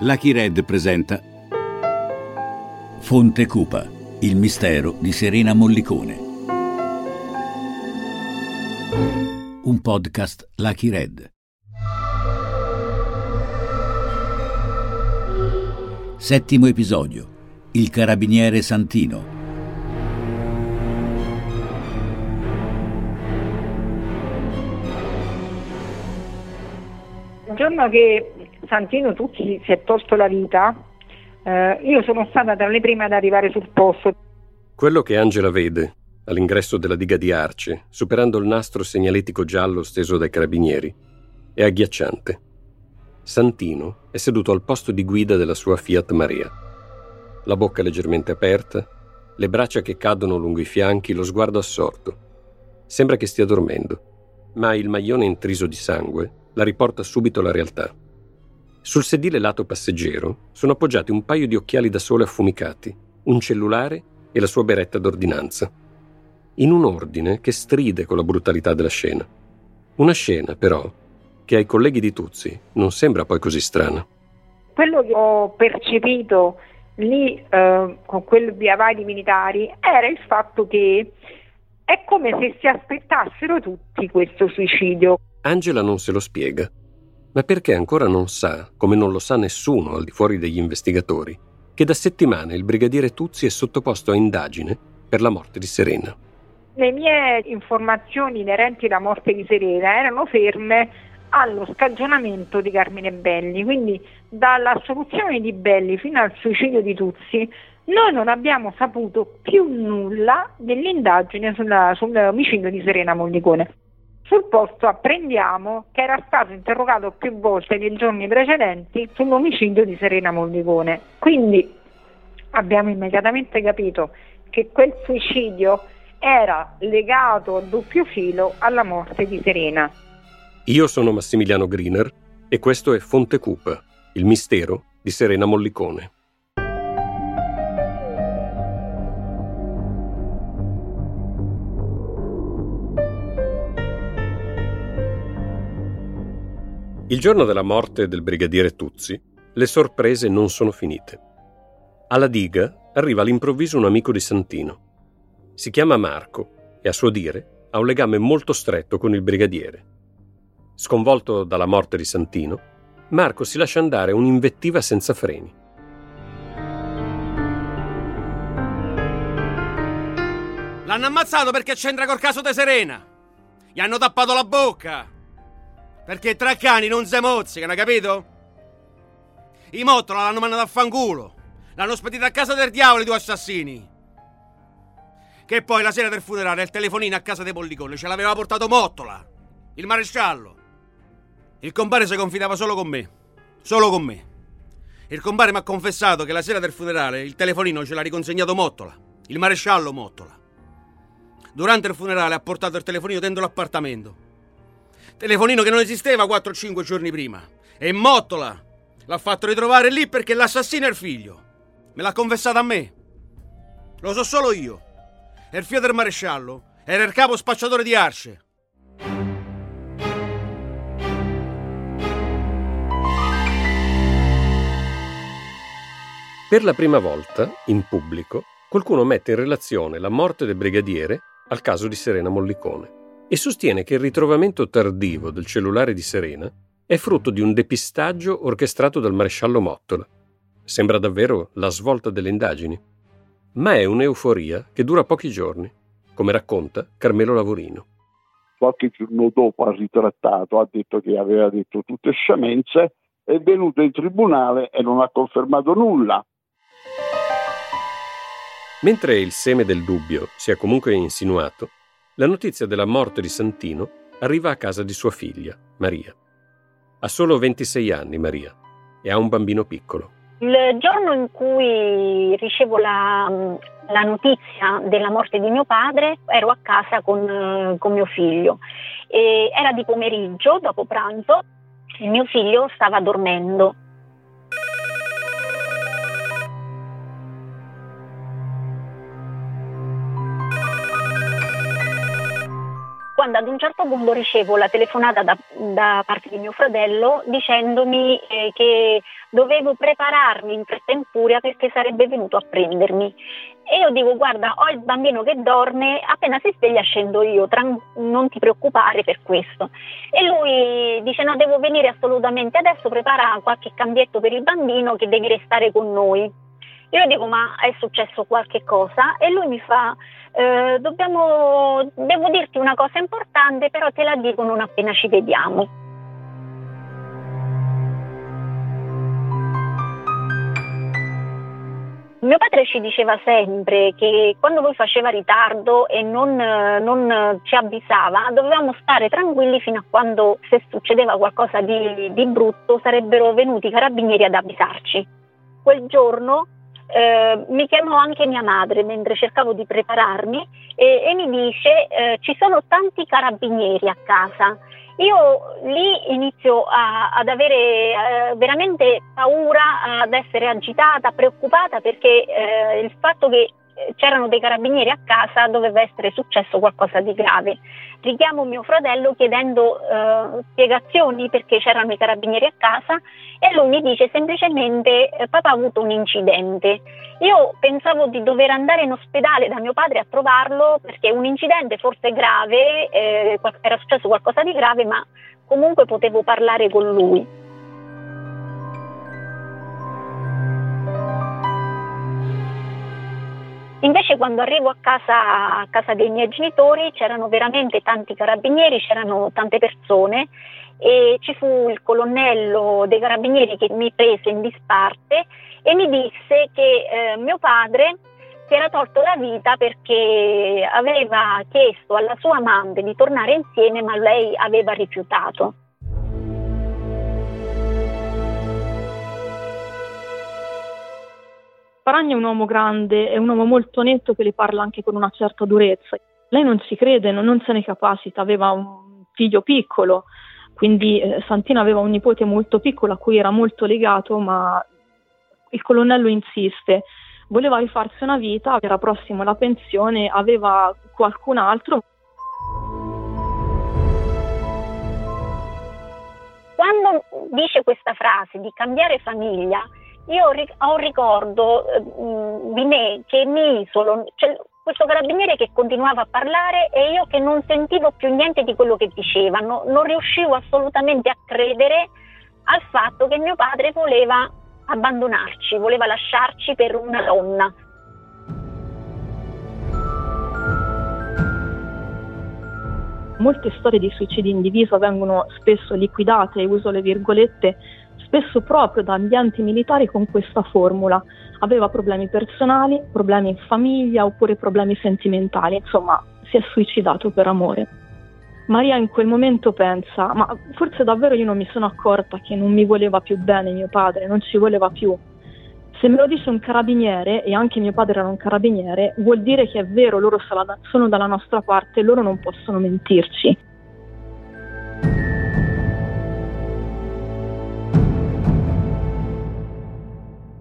Lucky Red presenta Fonte Cupa, il mistero di Serena Mollicone. Un podcast Lucky Red. Settimo episodio. Il carabiniere Santino. Il giorno che Santino Tucci si è tolto la vita, eh, io sono stata tra le prime ad arrivare sul posto. Quello che Angela vede all'ingresso della diga di Arce, superando il nastro segnaletico giallo steso dai carabinieri, è agghiacciante. Santino è seduto al posto di guida della sua Fiat Maria. La bocca leggermente aperta, le braccia che cadono lungo i fianchi, lo sguardo assorto. Sembra che stia dormendo, ma il maglione intriso di sangue la riporta subito alla realtà. Sul sedile lato passeggero sono appoggiati un paio di occhiali da sole affumicati, un cellulare e la sua beretta d'ordinanza. In un ordine che stride con la brutalità della scena. Una scena, però, che ai colleghi di Tuzzi non sembra poi così strana. Quello che ho percepito lì eh, con quel via vai di militari era il fatto che è come se si aspettassero tutti questo suicidio. Angela non se lo spiega ma perché ancora non sa, come non lo sa nessuno al di fuori degli investigatori, che da settimane il brigadiere Tuzzi è sottoposto a indagine per la morte di Serena. Le mie informazioni inerenti alla morte di Serena erano ferme allo scagionamento di Carmine Belli, quindi dalla soluzione di Belli fino al suicidio di Tuzzi noi non abbiamo saputo più nulla dell'indagine sulla, sull'omicidio di Serena Mollicone. Sul posto apprendiamo che era stato interrogato più volte nei giorni precedenti sull'omicidio di Serena Mollicone. Quindi abbiamo immediatamente capito che quel suicidio era legato a doppio filo alla morte di Serena. Io sono Massimiliano Griner e questo è Fonte Cupa, il mistero di Serena Mollicone. Il giorno della morte del brigadiere Tuzzi, le sorprese non sono finite. Alla diga arriva all'improvviso un amico di Santino. Si chiama Marco e a suo dire ha un legame molto stretto con il brigadiere. Sconvolto dalla morte di Santino, Marco si lascia andare un'invettiva senza freni. L'hanno ammazzato perché c'entra col caso di Serena. Gli hanno tappato la bocca. Perché tra cani non si mozzicano, capito? I Mottola l'hanno mandato a fanculo. L'hanno spedito a casa del diavolo i due assassini. Che poi la sera del funerale il telefonino a casa dei Pollicone ce l'aveva portato Mottola, il maresciallo. Il compare si confidava solo con me. Solo con me. Il compare mi ha confessato che la sera del funerale il telefonino ce l'ha riconsegnato Mottola, il maresciallo Mottola. Durante il funerale ha portato il telefonino dentro l'appartamento Telefonino che non esisteva 4-5 giorni prima. E Mottola l'ha fatto ritrovare lì perché l'assassino è il figlio. Me l'ha confessato a me. Lo so solo io. E il figlio del maresciallo era il capo spacciatore di Arce. Per la prima volta, in pubblico, qualcuno mette in relazione la morte del brigadiere al caso di Serena Mollicone e sostiene che il ritrovamento tardivo del cellulare di Serena è frutto di un depistaggio orchestrato dal maresciallo Mottola. Sembra davvero la svolta delle indagini. Ma è un'euforia che dura pochi giorni, come racconta Carmelo Lavorino. Qualche giorno dopo ha ritrattato, ha detto che aveva detto tutte scemenze, è venuto in tribunale e non ha confermato nulla. Mentre il seme del dubbio si è comunque insinuato, la notizia della morte di Santino arriva a casa di sua figlia, Maria. Ha solo 26 anni Maria e ha un bambino piccolo. Il giorno in cui ricevo la, la notizia della morte di mio padre ero a casa con, con mio figlio. E era di pomeriggio, dopo pranzo, il mio figlio stava dormendo quando ad un certo punto ricevo la telefonata da, da parte di mio fratello dicendomi eh, che dovevo prepararmi in fretta in furia perché sarebbe venuto a prendermi. E io dico, guarda, ho il bambino che dorme, appena si sveglia scendo io, tran- non ti preoccupare per questo. E lui dice, no, devo venire assolutamente adesso, prepara qualche cambietto per il bambino che devi restare con noi. Io dico, ma è successo qualche cosa? E lui mi fa, eh, dobbiamo, devo dirti una cosa importante, però te la dico non appena ci vediamo. Mio padre ci diceva sempre che quando lui faceva ritardo e non, non, ci avvisava, dovevamo stare tranquilli fino a quando se succedeva qualcosa di, di brutto sarebbero venuti i carabinieri ad avvisarci. Quel giorno eh, mi chiamò anche mia madre mentre cercavo di prepararmi e, e mi dice eh, ci sono tanti carabinieri a casa io lì inizio a, ad avere eh, veramente paura, ad essere agitata, preoccupata perché eh, il fatto che c'erano dei carabinieri a casa, doveva essere successo qualcosa di grave. Richiamo mio fratello chiedendo eh, spiegazioni perché c'erano i carabinieri a casa e lui mi dice semplicemente eh, papà ha avuto un incidente. Io pensavo di dover andare in ospedale da mio padre a trovarlo perché un incidente forse grave, eh, era successo qualcosa di grave, ma comunque potevo parlare con lui. Invece quando arrivo a casa, a casa dei miei genitori c'erano veramente tanti carabinieri, c'erano tante persone e ci fu il colonnello dei carabinieri che mi prese in disparte e mi disse che eh, mio padre si era tolto la vita perché aveva chiesto alla sua amante di tornare insieme ma lei aveva rifiutato. Paragna è un uomo grande, è un uomo molto netto che le parla anche con una certa durezza. Lei non ci crede, non, non se ne capacita, aveva un figlio piccolo, quindi eh, Santina aveva un nipote molto piccolo a cui era molto legato, ma il colonnello insiste. Voleva rifarsi una vita, era prossimo alla pensione, aveva qualcun altro. Quando dice questa frase di cambiare famiglia, io ho un ricordo eh, di me che mi isolo, cioè questo carabiniere che continuava a parlare e io che non sentivo più niente di quello che dicevano, non riuscivo assolutamente a credere al fatto che mio padre voleva abbandonarci, voleva lasciarci per una donna. Molte storie di suicidi in divisa vengono spesso liquidate, uso le virgolette, spesso proprio da ambienti militari con questa formula. Aveva problemi personali, problemi in famiglia oppure problemi sentimentali, insomma si è suicidato per amore. Maria in quel momento pensa, ma forse davvero io non mi sono accorta che non mi voleva più bene mio padre, non ci voleva più. Se me lo dice un carabiniere, e anche mio padre era un carabiniere, vuol dire che è vero, loro sono dalla nostra parte loro non possono mentirci.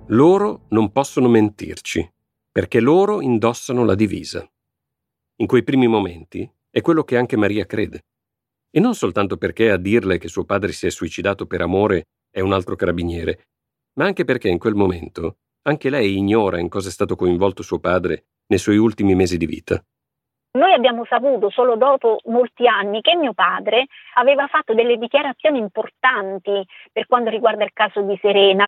Loro non possono mentirci, perché loro indossano la divisa. In quei primi momenti è quello che anche Maria crede. E non soltanto perché a dirle che suo padre si è suicidato per amore è un altro carabiniere, ma anche perché in quel momento anche lei ignora in cosa è stato coinvolto suo padre nei suoi ultimi mesi di vita. Noi abbiamo saputo solo dopo molti anni che mio padre aveva fatto delle dichiarazioni importanti per quanto riguarda il caso di Serena.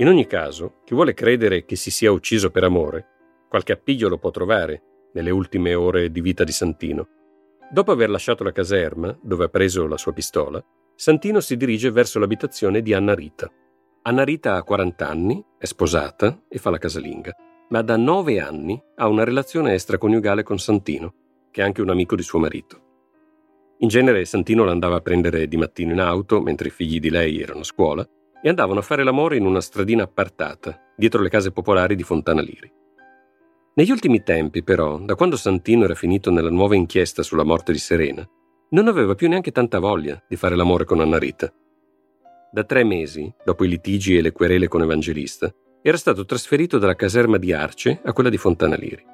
In ogni caso, chi vuole credere che si sia ucciso per amore, qualche appiglio lo può trovare nelle ultime ore di vita di Santino. Dopo aver lasciato la caserma, dove ha preso la sua pistola, Santino si dirige verso l'abitazione di Anna Rita. Anna Rita ha 40 anni, è sposata e fa la casalinga, ma da 9 anni ha una relazione extraconiugale con Santino, che è anche un amico di suo marito. In genere Santino l'andava a prendere di mattino in auto mentre i figli di lei erano a scuola e andavano a fare l'amore in una stradina appartata, dietro le case popolari di Fontana Liri. Negli ultimi tempi, però, da quando Santino era finito nella nuova inchiesta sulla morte di Serena, non aveva più neanche tanta voglia di fare l'amore con Anna Rita. Da tre mesi, dopo i litigi e le querele con Evangelista, era stato trasferito dalla caserma di Arce a quella di Fontana Liri.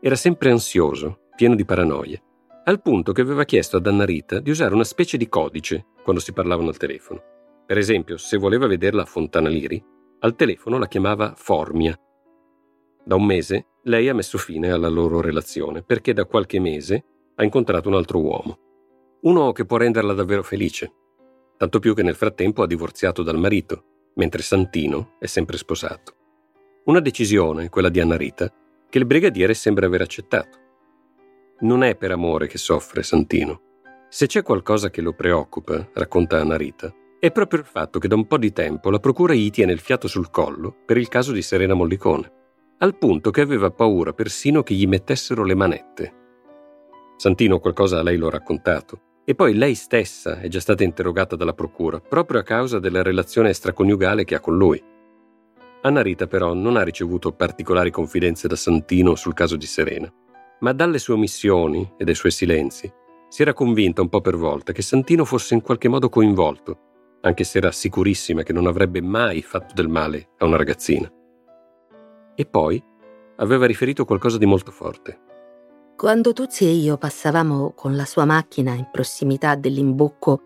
Era sempre ansioso, pieno di paranoie, al punto che aveva chiesto ad Anna Rita di usare una specie di codice quando si parlavano al telefono. Per esempio, se voleva vederla a Fontana Liri, al telefono la chiamava Formia. Da un mese lei ha messo fine alla loro relazione perché da qualche mese ha incontrato un altro uomo. Uno che può renderla davvero felice. Tanto più che nel frattempo ha divorziato dal marito, mentre Santino è sempre sposato. Una decisione, quella di Anna Rita, che il brigadiere sembra aver accettato. Non è per amore che soffre Santino. Se c'è qualcosa che lo preoccupa, racconta Anna Rita, è proprio il fatto che da un po' di tempo la procura gli tiene il fiato sul collo per il caso di Serena Mollicone, al punto che aveva paura persino che gli mettessero le manette. Santino qualcosa a lei l'ho raccontato, e poi lei stessa è già stata interrogata dalla procura proprio a causa della relazione extraconiugale che ha con lui. Anna Rita però non ha ricevuto particolari confidenze da Santino sul caso di Serena, ma dalle sue omissioni e dai suoi silenzi si era convinta un po' per volta che Santino fosse in qualche modo coinvolto, anche se era sicurissima che non avrebbe mai fatto del male a una ragazzina. E poi aveva riferito qualcosa di molto forte. Quando Tuzzi e io passavamo con la sua macchina in prossimità dell'imbocco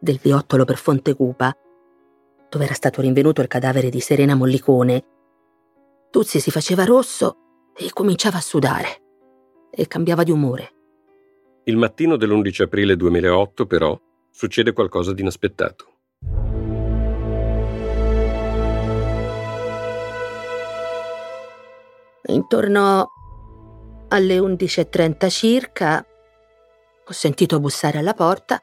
del viottolo per Fonte Cupa, dove era stato rinvenuto il cadavere di Serena Mollicone, Tuzzi si faceva rosso e cominciava a sudare e cambiava di umore. Il mattino dell'11 aprile 2008, però, succede qualcosa di inaspettato. Intorno alle 11.30 circa ho sentito bussare alla porta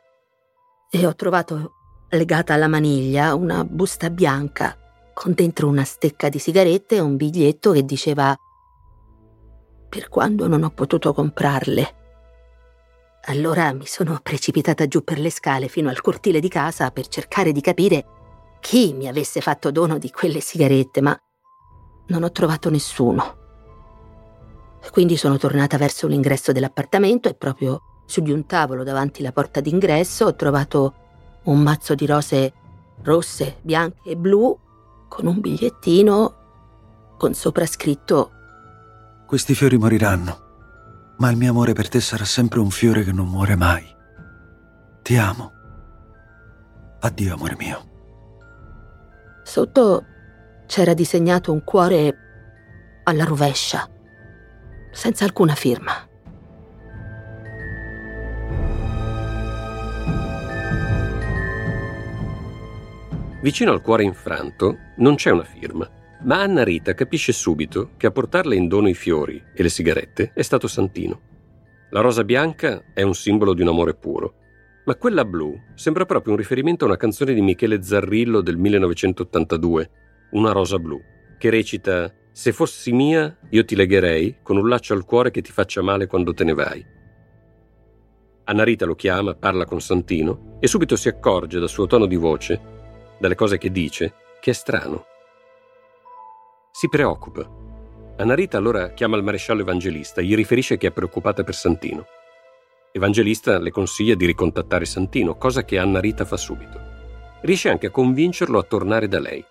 e ho trovato legata alla maniglia una busta bianca con dentro una stecca di sigarette e un biglietto che diceva per quando non ho potuto comprarle. Allora mi sono precipitata giù per le scale fino al cortile di casa per cercare di capire chi mi avesse fatto dono di quelle sigarette, ma non ho trovato nessuno. Quindi sono tornata verso l'ingresso dell'appartamento e proprio su di un tavolo davanti alla porta d'ingresso ho trovato un mazzo di rose rosse, bianche e blu con un bigliettino con sopra scritto Questi fiori moriranno, ma il mio amore per te sarà sempre un fiore che non muore mai. Ti amo. Addio, amore mio. Sotto c'era disegnato un cuore alla rovescia senza alcuna firma. Vicino al cuore infranto non c'è una firma, ma Anna Rita capisce subito che a portarle in dono i fiori e le sigarette è stato Santino. La rosa bianca è un simbolo di un amore puro, ma quella blu sembra proprio un riferimento a una canzone di Michele Zarrillo del 1982, Una rosa blu, che recita se fossi mia, io ti legherei con un laccio al cuore che ti faccia male quando te ne vai. Anna Rita lo chiama, parla con Santino e subito si accorge dal suo tono di voce, dalle cose che dice, che è strano. Si preoccupa. Anna Rita allora chiama il maresciallo Evangelista e gli riferisce che è preoccupata per Santino. Evangelista le consiglia di ricontattare Santino, cosa che Anna Rita fa subito. Riesce anche a convincerlo a tornare da lei.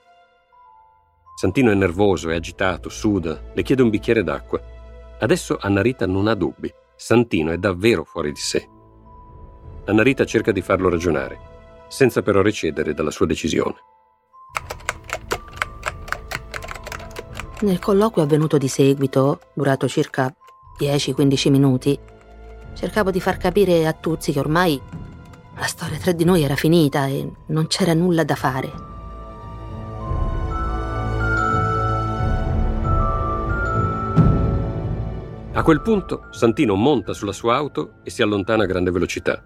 Santino è nervoso, è agitato, suda, le chiede un bicchiere d'acqua. Adesso Anna Rita non ha dubbi. Santino è davvero fuori di sé. Anna Rita cerca di farlo ragionare, senza però recedere dalla sua decisione. Nel colloquio avvenuto di seguito, durato circa 10-15 minuti, cercavo di far capire a Tuzzi che ormai la storia tra di noi era finita e non c'era nulla da fare. A quel punto Santino monta sulla sua auto e si allontana a grande velocità.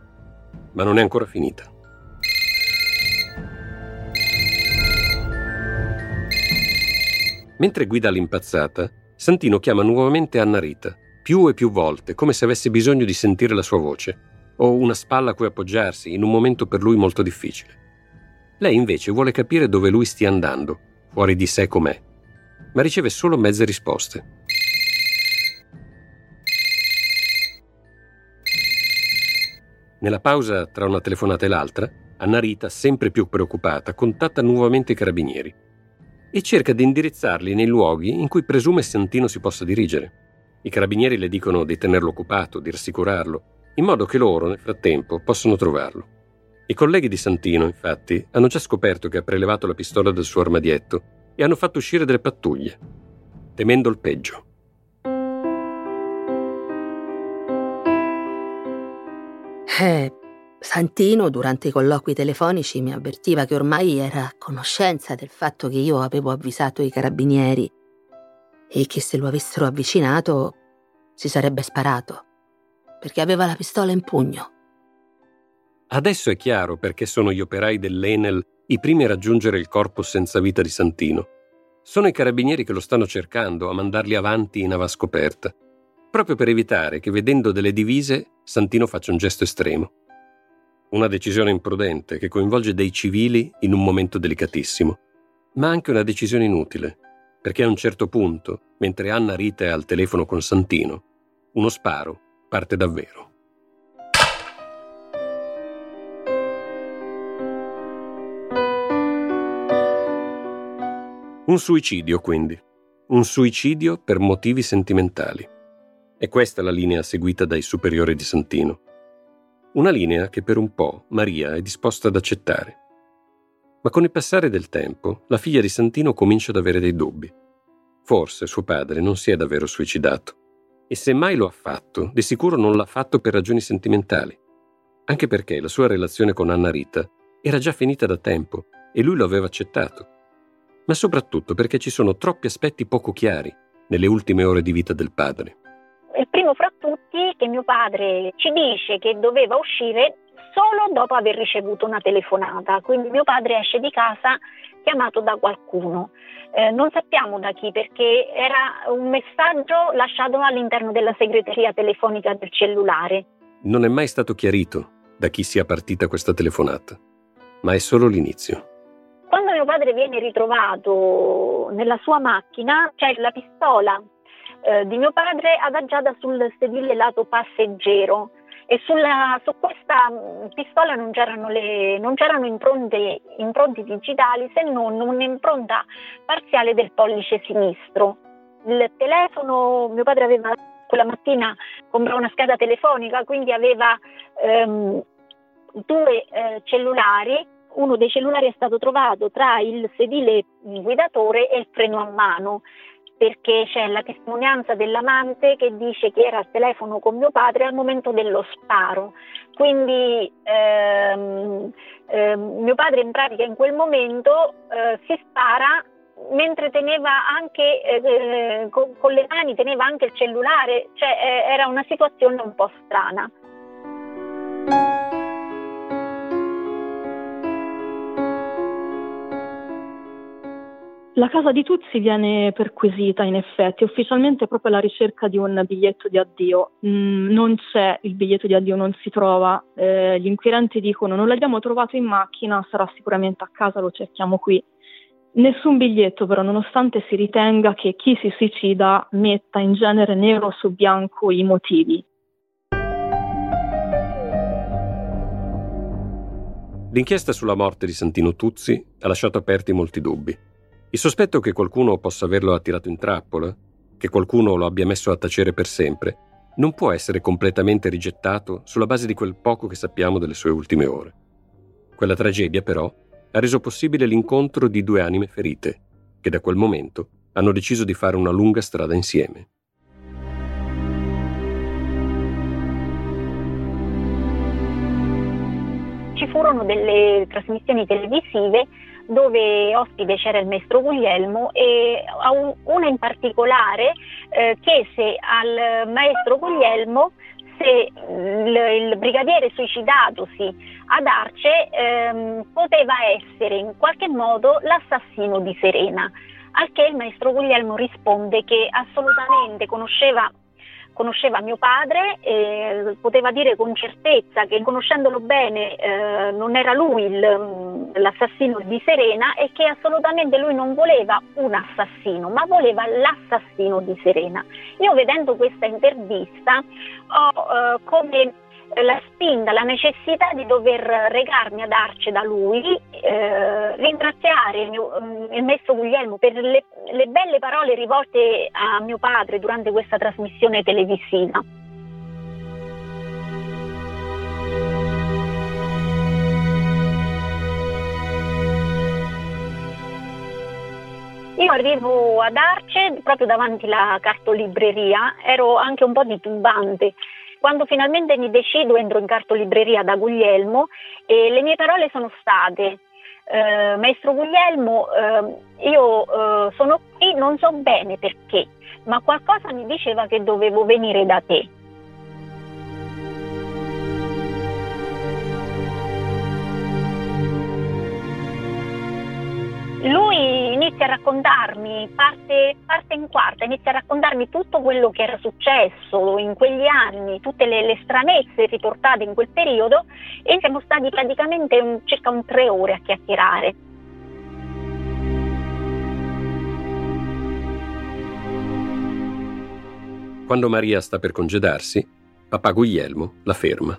Ma non è ancora finita. Mentre guida all'impazzata, Santino chiama nuovamente Anna Rita, più e più volte, come se avesse bisogno di sentire la sua voce, o una spalla a cui appoggiarsi in un momento per lui molto difficile. Lei invece vuole capire dove lui stia andando, fuori di sé com'è, ma riceve solo mezze risposte. Nella pausa tra una telefonata e l'altra, Anna Rita, sempre più preoccupata, contatta nuovamente i carabinieri. E cerca di indirizzarli nei luoghi in cui presume Santino si possa dirigere. I carabinieri le dicono di tenerlo occupato, di rassicurarlo, in modo che loro, nel frattempo, possano trovarlo. I colleghi di Santino, infatti, hanno già scoperto che ha prelevato la pistola dal suo armadietto e hanno fatto uscire delle pattuglie, temendo il peggio. Eh, Santino durante i colloqui telefonici mi avvertiva che ormai era a conoscenza del fatto che io avevo avvisato i carabinieri e che se lo avessero avvicinato si sarebbe sparato, perché aveva la pistola in pugno. Adesso è chiaro perché sono gli operai dell'Enel i primi a raggiungere il corpo senza vita di Santino. Sono i carabinieri che lo stanno cercando a mandarli avanti in avascoperta, proprio per evitare che vedendo delle divise Santino faccia un gesto estremo. Una decisione imprudente che coinvolge dei civili in un momento delicatissimo, ma anche una decisione inutile, perché a un certo punto, mentre Anna Rita è al telefono con Santino, uno sparo parte davvero. Un suicidio, quindi. Un suicidio per motivi sentimentali. E questa è la linea seguita dai superiori di Santino. Una linea che per un po' Maria è disposta ad accettare. Ma con il passare del tempo, la figlia di Santino comincia ad avere dei dubbi. Forse suo padre non si è davvero suicidato. E se mai lo ha fatto, di sicuro non l'ha fatto per ragioni sentimentali. Anche perché la sua relazione con Anna Rita era già finita da tempo e lui lo aveva accettato. Ma soprattutto perché ci sono troppi aspetti poco chiari nelle ultime ore di vita del padre. Il primo fra tutti che mio padre ci dice che doveva uscire solo dopo aver ricevuto una telefonata, quindi mio padre esce di casa chiamato da qualcuno. Eh, non sappiamo da chi perché era un messaggio lasciato all'interno della segreteria telefonica del cellulare. Non è mai stato chiarito da chi sia partita questa telefonata, ma è solo l'inizio. Quando mio padre viene ritrovato nella sua macchina c'è la pistola eh, di mio padre adagiata sul sedile lato passeggero e sulla, su questa mm, pistola non c'erano, le, non c'erano impronte, impronte, digitali se non un'impronta parziale del pollice sinistro. Il telefono, mio padre aveva quella mattina comprò una scheda telefonica, quindi aveva ehm, due eh, cellulari. Uno dei cellulari è stato trovato tra il sedile guidatore e il freno a mano perché c'è la testimonianza dell'amante che dice che era al telefono con mio padre al momento dello sparo. Quindi ehm, ehm, mio padre in pratica in quel momento eh, si spara mentre teneva anche eh, con, con, le mani teneva anche il cellulare, cioè eh, era una situazione un po' strana. La casa di Tuzzi viene perquisita in effetti, ufficialmente proprio alla ricerca di un biglietto di addio. Mm, non c'è il biglietto di addio, non si trova. Eh, gli inquirenti dicono non l'abbiamo trovato in macchina, sarà sicuramente a casa, lo cerchiamo qui. Nessun biglietto però, nonostante si ritenga che chi si suicida metta in genere nero su bianco i motivi. L'inchiesta sulla morte di Santino Tuzzi ha lasciato aperti molti dubbi. Il sospetto che qualcuno possa averlo attirato in trappola, che qualcuno lo abbia messo a tacere per sempre, non può essere completamente rigettato sulla base di quel poco che sappiamo delle sue ultime ore. Quella tragedia, però, ha reso possibile l'incontro di due anime ferite, che da quel momento hanno deciso di fare una lunga strada insieme. Ci furono delle trasmissioni televisive dove ospite c'era il maestro Guglielmo e una in particolare eh, chiese al maestro Guglielmo se il, il brigadiere suicidatosi ad Arce ehm, poteva essere in qualche modo l'assassino di Serena, al che il maestro Guglielmo risponde che assolutamente conosceva conosceva mio padre e poteva dire con certezza che conoscendolo bene eh, non era lui il, mm, l'assassino di Serena e che assolutamente lui non voleva un assassino, ma voleva l'assassino di Serena. Io vedendo questa intervista ho eh, come la spinta, la necessità di dover recarmi ad Arce da lui, eh, ringraziare il, mio, mm, il, maestro Guglielmo per le, le belle parole rivolte a mio padre durante questa trasmissione televisiva. Io arrivo ad Arce, proprio davanti alla cartolibreria, ero anche un po' titubante. Quando finalmente mi decido entro in cartolibreria da Guglielmo e le mie parole sono state eh, Maestro Guglielmo, eh, io eh, sono qui, non so bene perché, ma qualcosa mi diceva che dovevo venire da te. Lui inizia a raccontarmi, parte, parte, in quarta, inizia a raccontarmi tutto quello che era successo in quegli anni, tutte le, le stranezze riportate in quel periodo e siamo stati praticamente un, circa un tre ore a chiacchierare. Quando Maria sta per congedarsi, papà Guglielmo la ferma.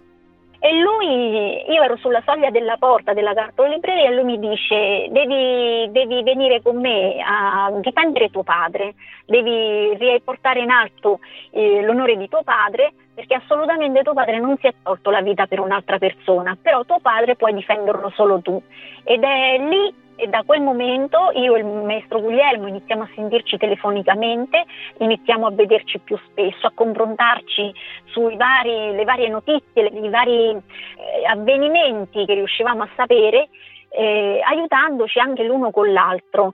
E lui, io ero sulla soglia della porta della cartolibreria e lui mi dice devi, devi venire con me a difendere tuo padre, devi riportare in alto eh, l'onore di tuo padre perché assolutamente tuo padre non si è tolto la vita per un'altra persona, però tuo padre puoi difenderlo solo tu. Ed è lì e da quel momento io e il maestro Guglielmo iniziamo a sentirci telefonicamente, iniziamo a vederci più spesso, a confrontarci sulle varie notizie, i vari eh, avvenimenti che riuscivamo a sapere, eh, aiutandoci anche l'uno con l'altro.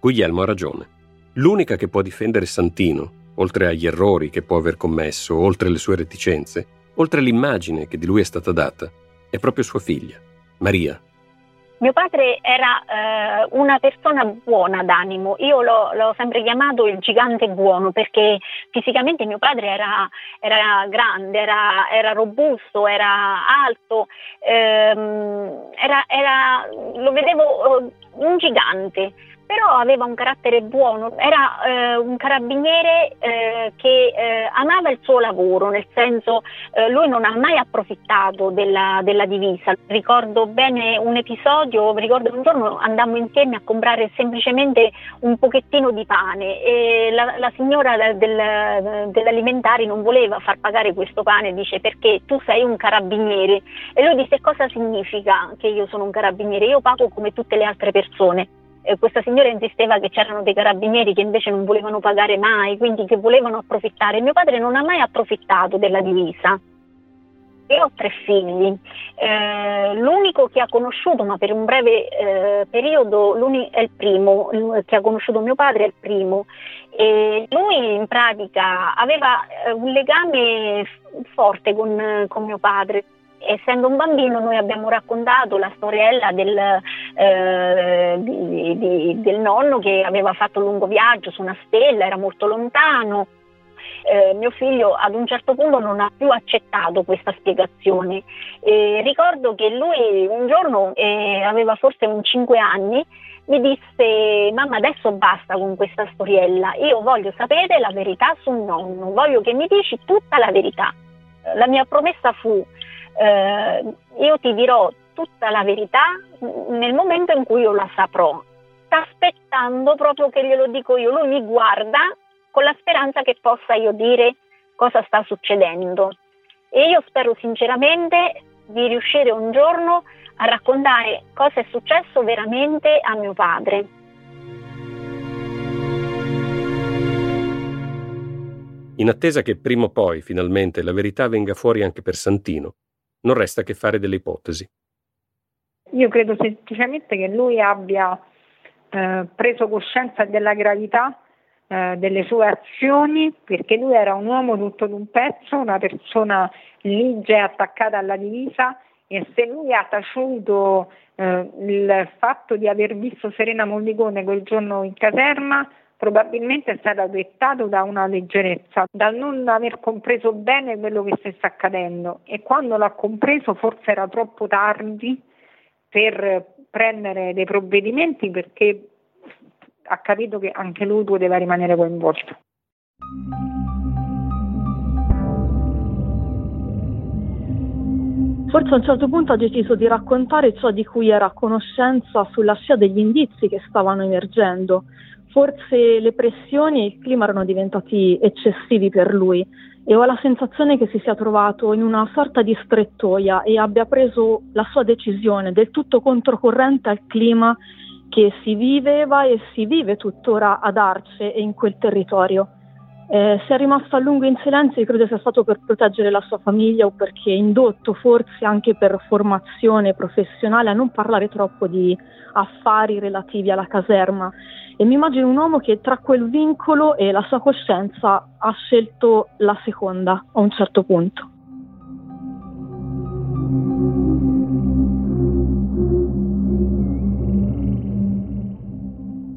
Guglielmo ha ragione. L'unica che può difendere Santino, oltre agli errori che può aver commesso, oltre le sue reticenze, oltre all'immagine che di lui è stata data, è proprio sua figlia, Maria, mio padre era eh, una persona buona d'animo, io l'ho, l'ho, sempre chiamato il gigante buono perché fisicamente mio padre era, era grande, era, era, robusto, era alto, ehm, era, lo vedevo eh, un gigante però aveva un carattere buono, era eh, un carabiniere eh, che eh, amava il suo lavoro, nel senso eh, lui non ha mai approfittato della, della, divisa. Ricordo bene un episodio, ricordo un giorno andammo insieme a comprare semplicemente un pochettino di pane e la, la signora del, dell'alimentari non voleva far pagare questo pane, dice perché tu sei un carabiniere? E lui disse cosa significa che io sono un carabiniere, io pago come tutte le altre persone eh, questa signora insisteva che c'erano dei carabinieri che invece non volevano pagare mai, quindi che volevano approfittare. Mio padre non ha mai approfittato della divisa. Io ho tre figli, eh, l'unico che ha conosciuto, ma per un breve eh, periodo, è il primo, che ha conosciuto mio padre è il primo. E lui in pratica aveva eh, un legame forte con, con mio padre, essendo un bambino noi abbiamo raccontato la storiella del, eh, di, di, del, nonno che aveva fatto un lungo viaggio su una stella, era molto lontano. Eh, mio figlio ad un certo punto non ha più accettato questa spiegazione. Eh, ricordo che lui un giorno, eh, aveva forse un 5 anni, mi disse mamma adesso basta con questa storiella, io voglio sapere la verità sul nonno, voglio che mi dici tutta la verità. La mia promessa fu eh, io ti dirò tutta la verità nel momento in cui io la saprò. Sta aspettando proprio che glielo dico io, lui mi guarda con la speranza che possa io dire cosa sta succedendo. E io spero sinceramente di riuscire un giorno a raccontare cosa è successo veramente a mio padre. In attesa che prima o poi finalmente la verità venga fuori anche per Santino, non resta che fare delle ipotesi. Io credo semplicemente che lui abbia eh, preso coscienza della gravità eh, delle sue azioni, perché lui era un uomo tutto d'un pezzo, una persona ligia e attaccata alla divisa e se lui ha taciuto eh, il fatto di aver visto Serena Mollicone quel giorno in caserma, probabilmente è stato dettato da una leggerezza, dal non aver compreso bene quello che sta accadendo e quando l'ha compreso forse era troppo tardi per prendere dei provvedimenti perché ha capito che anche lui poteva rimanere coinvolto. Forse a un certo punto ha deciso di raccontare ciò di cui era a conoscenza sulla scia degli indizi che stavano emergendo. Forse le pressioni e il clima erano diventati eccessivi per lui e ho la sensazione che si sia trovato in una sorta di strettoia e abbia preso la sua decisione del tutto controcorrente al clima che si viveva e si vive tuttora ad Arce e in quel territorio. Eh, se è rimasto a lungo in silenzio credo sia stato per proteggere la sua famiglia o perché indotto forse anche per formazione professionale a non parlare troppo di affari relativi alla caserma e mi immagino un uomo che tra quel vincolo e la sua coscienza ha scelto la seconda a un certo punto.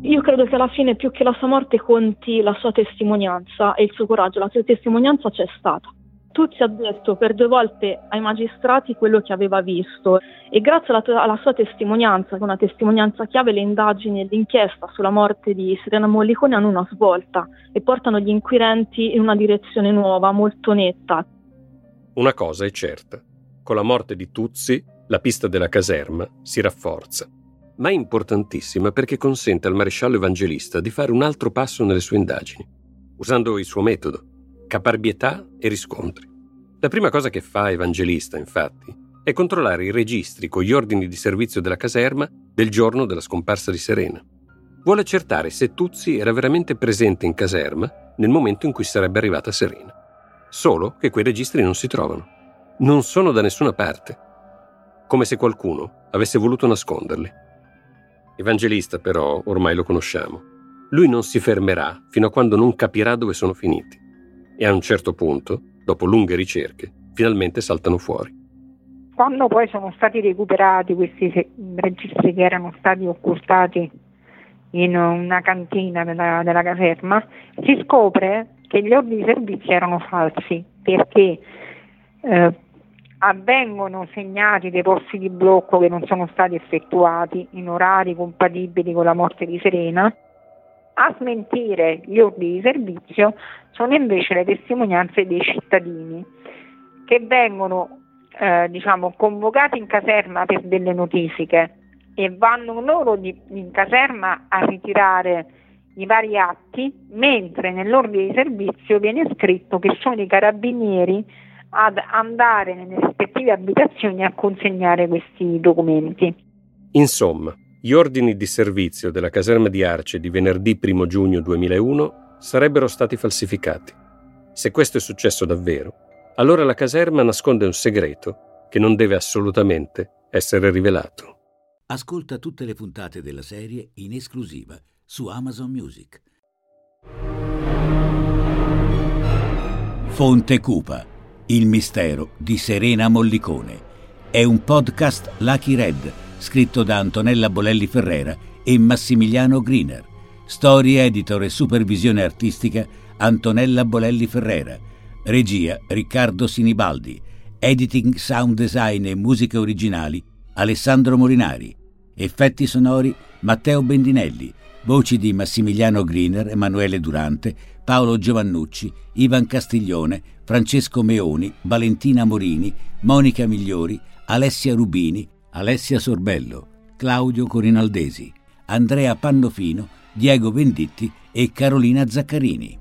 Io credo che alla fine più che la sua morte conti la sua testimonianza e il suo coraggio. La sua testimonianza c'è stata. Tuzzi ha detto per due volte ai magistrati quello che aveva visto e grazie alla, alla, sua testimonianza, che è una testimonianza chiave, le indagini e l'inchiesta sulla morte di Serena Mollicone hanno una svolta e portano gli inquirenti in una direzione nuova, molto netta. Una cosa è certa, con la morte di Tuzzi la pista della caserma si rafforza, ma è importantissima perché consente al maresciallo evangelista di fare un altro passo nelle sue indagini, usando il suo metodo caparbietà e riscontri. La prima cosa che fa Evangelista, infatti, è controllare i registri con gli ordini di servizio della caserma del giorno della scomparsa di Serena. Vuole accertare se Tuzzi era veramente presente in caserma nel momento in cui sarebbe arrivata Serena. Solo che quei registri non si trovano. Non sono da nessuna parte. Come se qualcuno avesse voluto nasconderli. Evangelista, però, ormai lo conosciamo. Lui non si fermerà fino a quando non capirà dove sono finiti e a un certo punto, dopo lunghe ricerche, finalmente saltano fuori. Quando poi sono stati recuperati questi registri che erano stati occultati in una cantina della, della caserma, si scopre che gli ordini di servizio erano falsi perché eh, avvengono segnati dei posti di blocco che non sono stati effettuati in orari compatibili con la morte di Serena a smentire gli ordini di servizio sono invece le testimonianze dei cittadini che vengono eh, diciamo, convocati in caserma per delle notifiche e vanno loro di, in caserma a ritirare i vari atti, mentre nell'ordine di servizio viene scritto che sono i carabinieri ad andare nelle rispettive abitazioni a consegnare questi documenti. Insomma, gli ordini di servizio della caserma di Arce di venerdì 1 giugno 2001 sarebbero stati falsificati. Se questo è successo davvero, allora la caserma nasconde un segreto che non deve assolutamente essere rivelato. Ascolta tutte le puntate della serie in esclusiva su Amazon Music. Fonte Cupa. Il mistero di Serena Mollicone. È un podcast Lucky Red scritto da Antonella Bolelli Ferrera e Massimiliano Griner. Storia, editor e supervisione artistica Antonella Bolelli Ferrera. Regia Riccardo Sinibaldi. Editing, sound design e musiche originali Alessandro Morinari. Effetti sonori Matteo Bendinelli. Voci di Massimiliano Griner, Emanuele Durante, Paolo Giovannucci, Ivan Castiglione, Francesco Meoni, Valentina Morini, Monica Migliori, Alessia Rubini, Alessia Sorbello, Claudio Corinaldesi, Andrea Pannofino, Diego Venditti e Carolina Zaccarini.